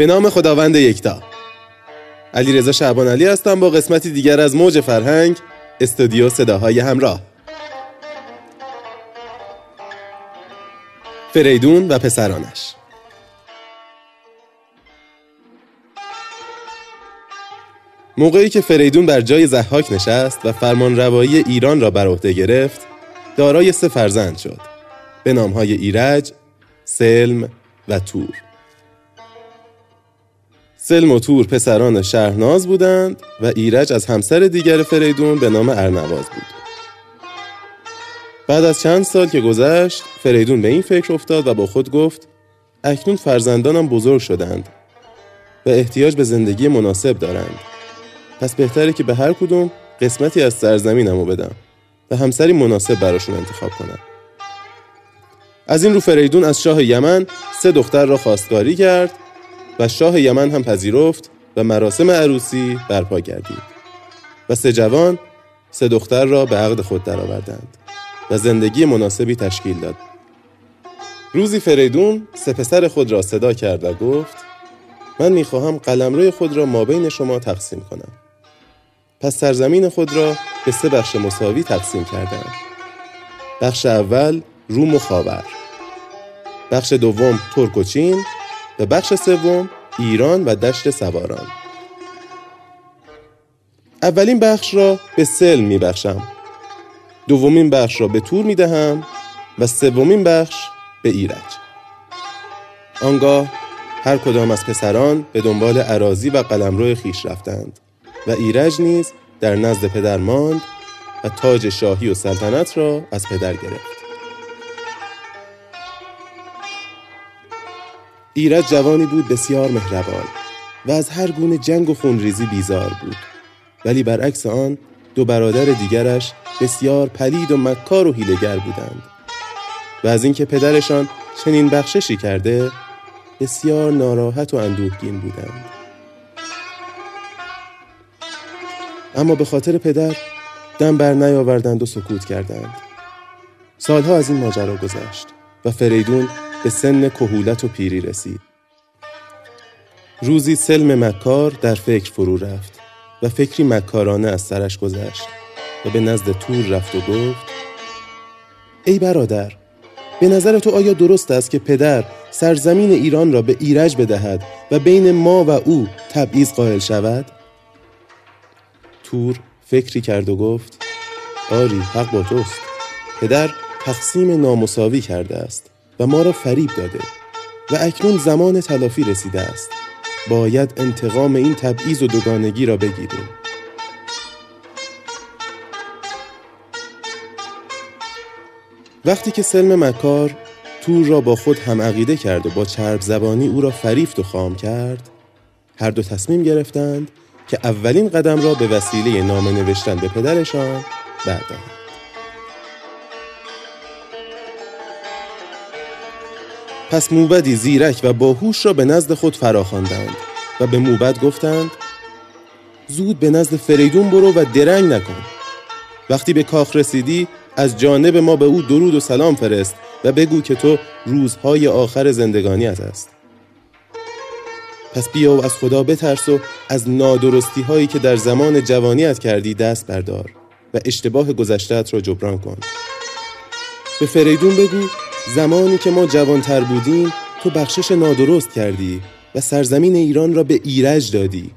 به نام خداوند یکتا. علی رضا شعبان علی هستم با قسمتی دیگر از موج فرهنگ استودیو صداهای همراه. فریدون و پسرانش. موقعی که فریدون بر جای زحاک نشست و فرمان روایی ایران را بر عهده گرفت دارای سه فرزند شد. به نامهای ایرج، سلم و تور. سلم و تور پسران شهرناز بودند و ایرج از همسر دیگر فریدون به نام ارنواز بود. بعد از چند سال که گذشت فریدون به این فکر افتاد و با خود گفت اکنون فرزندانم بزرگ شدند و احتیاج به زندگی مناسب دارند. پس بهتره که به هر کدوم قسمتی از سرزمینمو بدم و همسری مناسب براشون انتخاب کنم. از این رو فریدون از شاه یمن سه دختر را خواستگاری کرد و شاه یمن هم پذیرفت و مراسم عروسی برپا گردید. و سه جوان سه دختر را به عقد خود درآوردند و زندگی مناسبی تشکیل داد. روزی فریدون سه پسر خود را صدا کرد و گفت من می‌خواهم قلمروی خود را ما بین شما تقسیم کنم. پس سرزمین خود را به سه بخش مساوی تقسیم کردند. بخش اول روم و خاور. بخش دوم ترک و چین. و بخش سوم ایران و دشت سواران. اولین بخش را به سلم می بخشم دومین بخش را به تور می دهم و سومین بخش به ایرج. آنگاه هر کدام از پسران به دنبال عراضی و قلمرو خیش رفتند و ایرج نیز در نزد پدر ماند و تاج شاهی و سلطنت را از پدر گرفت. ایرج جوانی بود بسیار مهربان و از هر گونه جنگ و خونریزی بیزار بود. ولی برعکس آن دو برادر دیگرش بسیار پلید و مکار و هیلگر بودند و از اینکه پدرشان چنین بخششی کرده بسیار ناراحت و اندوهگین بودند. اما به خاطر پدر دم بر نیاوردند و سکوت کردند. سالها از این ماجرا گذشت و فریدون به سن کهولت و پیری رسید. روزی سلم مکار در فکر فرو رفت و فکری مکارانه از سرش گذشت و به نزد تور رفت و گفت ای برادر به نظر تو آیا درست است که پدر سرزمین ایران را به ایرج بدهد و بین ما و او تبعیض قائل شود؟ تور فکری کرد و گفت آری حق با توست. پدر تقسیم نامساوی کرده است. و ما را فریب داده و اکنون زمان تلافی رسیده است. باید انتقام این تبعیض و دوگانگی را بگیریم. وقتی که سلم مکار تور را با خود هم عقیده کرد و با چرب زبانی او را فریفت و خام کرد هر دو تصمیم گرفتند که اولین قدم را به وسیله نامه نوشتن به پدرشان بردارند. پس موبدی زیرک و باهوش را به نزد خود فراخواندند و به موبد گفتند زود به نزد فریدون برو و درنگ نکن. وقتی به کاخ رسیدی از جانب ما به او درود و سلام فرست و بگو که تو روزهای آخر زندگانیت است پس بیا و از خدا بترس و از نادرستی هایی که در زمان جوانیت کردی دست بردار و اشتباه گذشتت را جبران کن. به فریدون بگو زمانی که ما جوانتر بودیم تو بخشش نادرست کردی و سرزمین ایران را به ایرج دادی.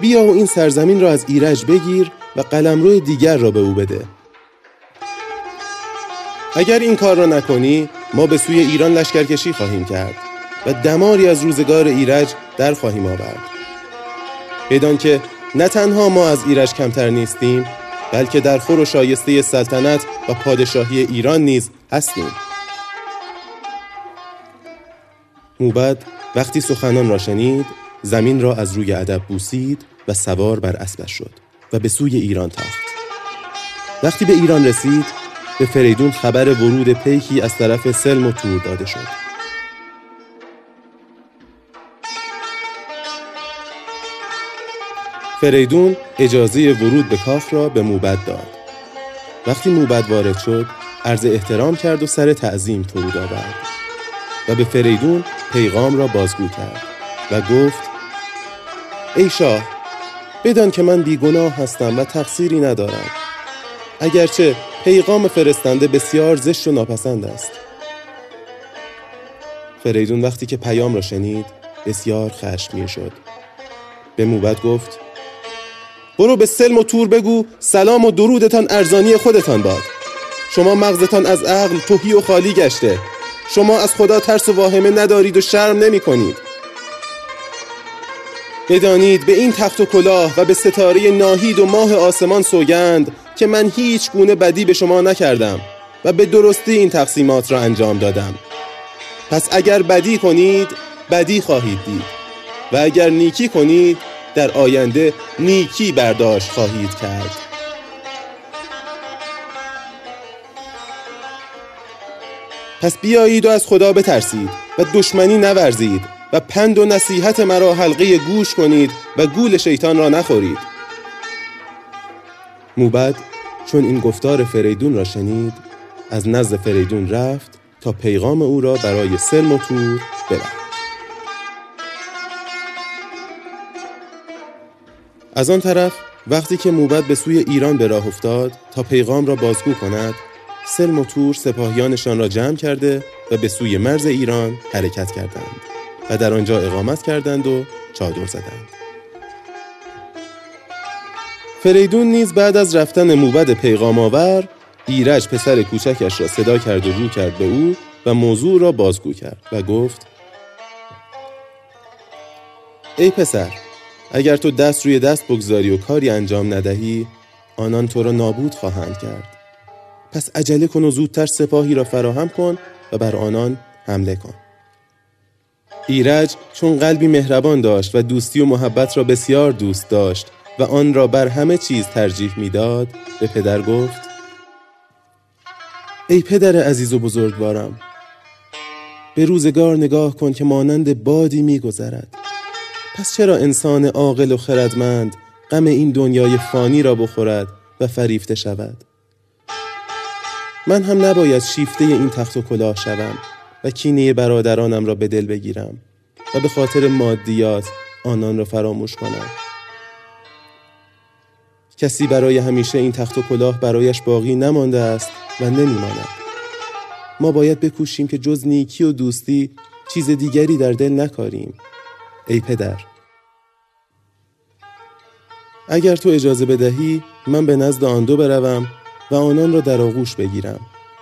بیا و این سرزمین را از ایرج بگیر و قلمرو دیگر را به او بده. اگر این کار را نکنی ما به سوی ایران لشکرکشی خواهیم کرد و دماری از روزگار ایرج در خواهیم آورد. بدان که نه تنها ما از ایرج کمتر نیستیم بلکه در خور و شایسته سلطنت و پادشاهی ایران نیز هستیم. موبد وقتی سخنان را شنید زمین را از روی ادب بوسید و سوار بر اسبش شد و به سوی ایران تاخت. وقتی به ایران رسید به فریدون خبر ورود پیکی از طرف سلم و تور داده شد. فریدون اجازه ورود به کاخ را به موبد داد. وقتی موبد وارد شد عرض احترام کرد و سر تعظیم فرود آورد و به فریدون پیغام را بازگو کرد و گفت ای شاه بدان که من بیگناه هستم و تقصیری ندارم. اگرچه پیغام فرستنده بسیار زشت و ناپسند است. فریدون وقتی که پیام را شنید بسیار خشمگین شد. به موبت گفت برو به سلم و تور بگو سلام و درودتان ارزانی خودتان باد. شما مغزتان از عقل توهی و خالی گشته. شما از خدا ترس و واهمه ندارید و شرم نمی کنید. بدانید به این تخت و کلاه و به ستاره ناهید و ماه آسمان سوگند که من هیچ گونه بدی به شما نکردم و به درستی این تقسیمات را انجام دادم. پس اگر بدی کنید بدی خواهید دید. و اگر نیکی کنید در آینده نیکی برداشت خواهید کرد. پس بیایید و از خدا بترسید و دشمنی نورزید و پند و نصیحت مرا حلقه گوش کنید و گول شیطان را نخورید. موبد چون این گفتار فریدون را شنید از نزد فریدون رفت تا پیغام او را برای سلم و تور ببرد. از آن طرف وقتی که موبد به سوی ایران به راه افتاد تا پیغام را بازگو کند سلم و تور سپاهیانشان را جمع کرده و به سوی مرز ایران حرکت کردند و در آنجا اقامت کردند و چادر زدند. فریدون نیز بعد از رفتن موبد پیغام آور ایرج پسر کوچکش را صدا کرد و رو کرد به او و موضوع را بازگو کرد و گفت ای پسر اگر تو دست روی دست بگذاری و کاری انجام ندهی آنان تو را نابود خواهند کرد. پس عجله کن و زودتر سپاهی را فراهم کن و بر آنان حمله کن. ایرج چون قلبی مهربان داشت و دوستی و محبت را بسیار دوست داشت و آن را بر همه چیز ترجیح می‌داد به پدر گفت ای پدر عزیز و بزرگوارم به روزگار نگاه کن که مانند بادی میگذرد. پس چرا انسان عاقل و خردمند غم این دنیای فانی را بخورد و فریفته شود؟ من هم نباید شیفته این تخت و کلاه شوم و کینه برادرانم را به دل بگیرم و به خاطر مادیات آنان را فراموش کنم. کسی برای همیشه این تخت و کلاه برایش باقی نمانده است و نمیماند. ما باید بکوشیم که جز نیکی و دوستی چیز دیگری در دل نکاریم. ای پدر. اگر تو اجازه بدهی من به نزد آن دو بروم و آنان را در آغوش بگیرم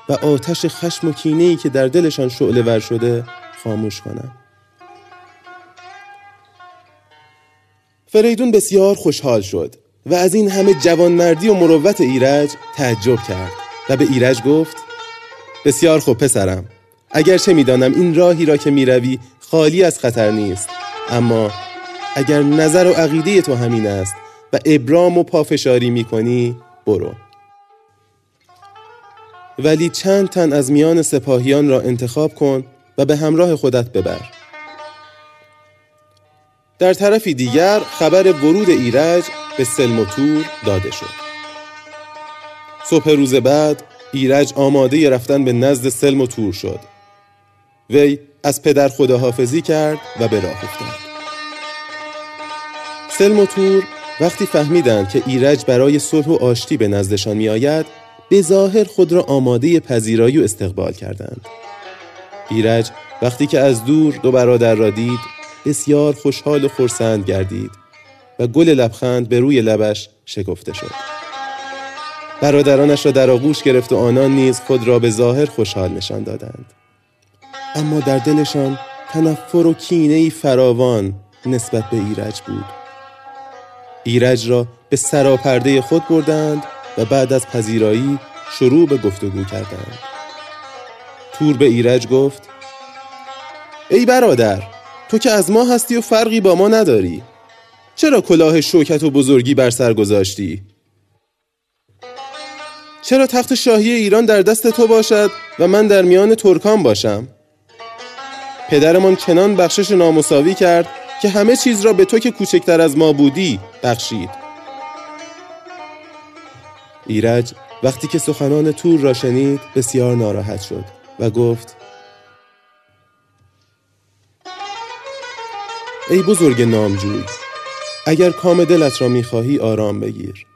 و آتش خشم و کینه‌ای که در دلشان شعله ور شده خاموش کنم. فریدون بسیار خوشحال شد و از این همه جوانمردی و مروت ایرج تعجب کرد و به ایرج گفت بسیار خوب پسرم اگرچه می‌دانم این راهی را که می‌روی خالی از خطر نیست. اما اگر نظر و عقیده تو همین است و ابرام و پافشاری می‌کنی برو. ولی چند تن از میان سپاهیان را انتخاب کن و به همراه خودت ببر. در طرفی دیگر خبر ورود ایرج به سلموتور داده شد. صبح روز بعد ایرج آماده رفتن به نزد سلم و تور شد. وی از پدر خداحافظی کرد و به راه افتاد. سلم و تور وقتی فهمیدند که ایرج برای صلح و آشتی به نزدشان می آید به ظاهر خود را آماده پذیرایی و استقبال کردند. ایرج وقتی که از دور دو برادر را دید بسیار خوشحال و خرسند گردید و گل لبخند به روی لبش شکفته شد. برادرانش را در آغوش گرفت و آنان نیز خود را به ظاهر خوشحال نشان دادند. اما در دلشان تنفر و کینه فراوان نسبت به ایرج بود ایرج را به سراپرده خود بردند و بعد از پذیرایی شروع به گفتگو کردند تور به ایرج گفت ای برادر تو که از ما هستی و فرقی با ما نداری چرا کلاه شوکت و بزرگی بر سر گذاشتی؟ چرا تخت شاهی ایران در دست تو باشد و من در میان ترکان باشم؟ پدرمان چنان بخشش نامساوی کرد که همه چیز را به تو که کوچکتر از ما بودی بخشید. ایرج وقتی که سخنان تور را شنید بسیار ناراحت شد و گفت ای بزرگ نامجوی اگر کام دلت را می‌خواهی آرام بگیر.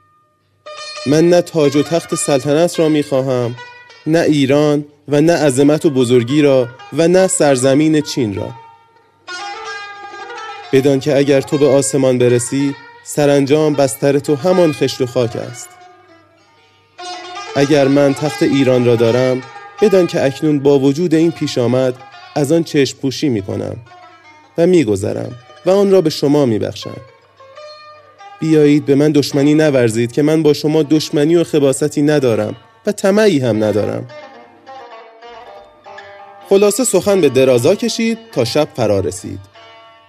من نه تاج و تخت سلطنت را می‌خواهم نه ایران و نه عظمت و بزرگی را و نه سرزمین چین را. بدان که اگر تو به آسمان برسی سرانجام بستر تو همان خشت و خاک است. اگر من تخت ایران را دارم بدان که اکنون با وجود این پیش آمد از آن چشم پوشی می کنم و می گذرم و آن را به شما می بخشم. بیایید به من دشمنی نورزید که من با شما دشمنی و خباستی ندارم. و طمعی هم ندارم. خلاصه سخن به درازا کشید تا شب فرا رسید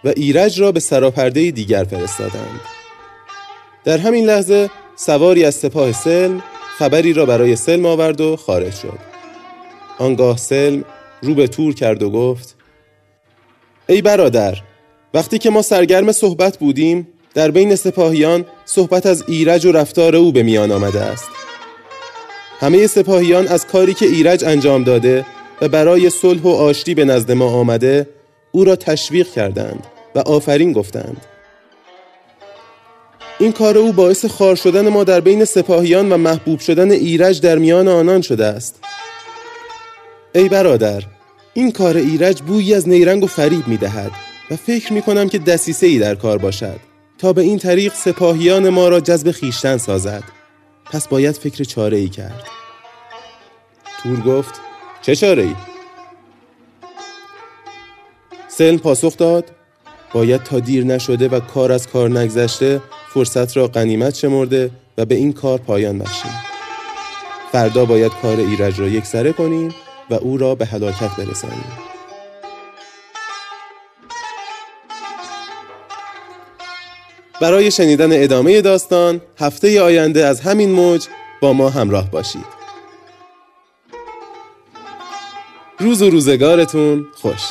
و ایرج را به سراپرده دیگر فرستادند. در همین لحظه سواری از سپاه سلم خبری را برای سلم آورد و خارج شد. آنگاه سلم رو به تور کرد و گفت ای برادر وقتی که ما سرگرم صحبت بودیم در بین سپاهیان صحبت از ایرج و رفتار او به میان آمده است. همه سپاهیان از کاری که ایرج انجام داده و برای صلح و آشتی به نزد ما آمده او را تشویق کردند و آفرین گفتند. این کار او باعث خار شدن ما در بین سپاهیان و محبوب شدن ایرج در میان آنان شده است. ای برادر این کار ایرج بویی از نیرنگ و فریب می دهد و فکر می کنم که دسیسه ای در کار باشد تا به این طریق سپاهیان ما را جذب خیشتن سازد. پس باید فکر چاره ای کرد. تور گفت چه چاره ای؟ سلم پاسخ داد باید تا دیر نشده و کار از کار نگذشته فرصت را قنیمت شمرده و به این کار پایان بخشیم. فردا باید کار ایرج را یک سره کنیم و او را به هلاکت برسانیم. برای شنیدن ادامه داستان هفته آینده از همین موج با ما همراه باشید. روز و روزگارتون خوش.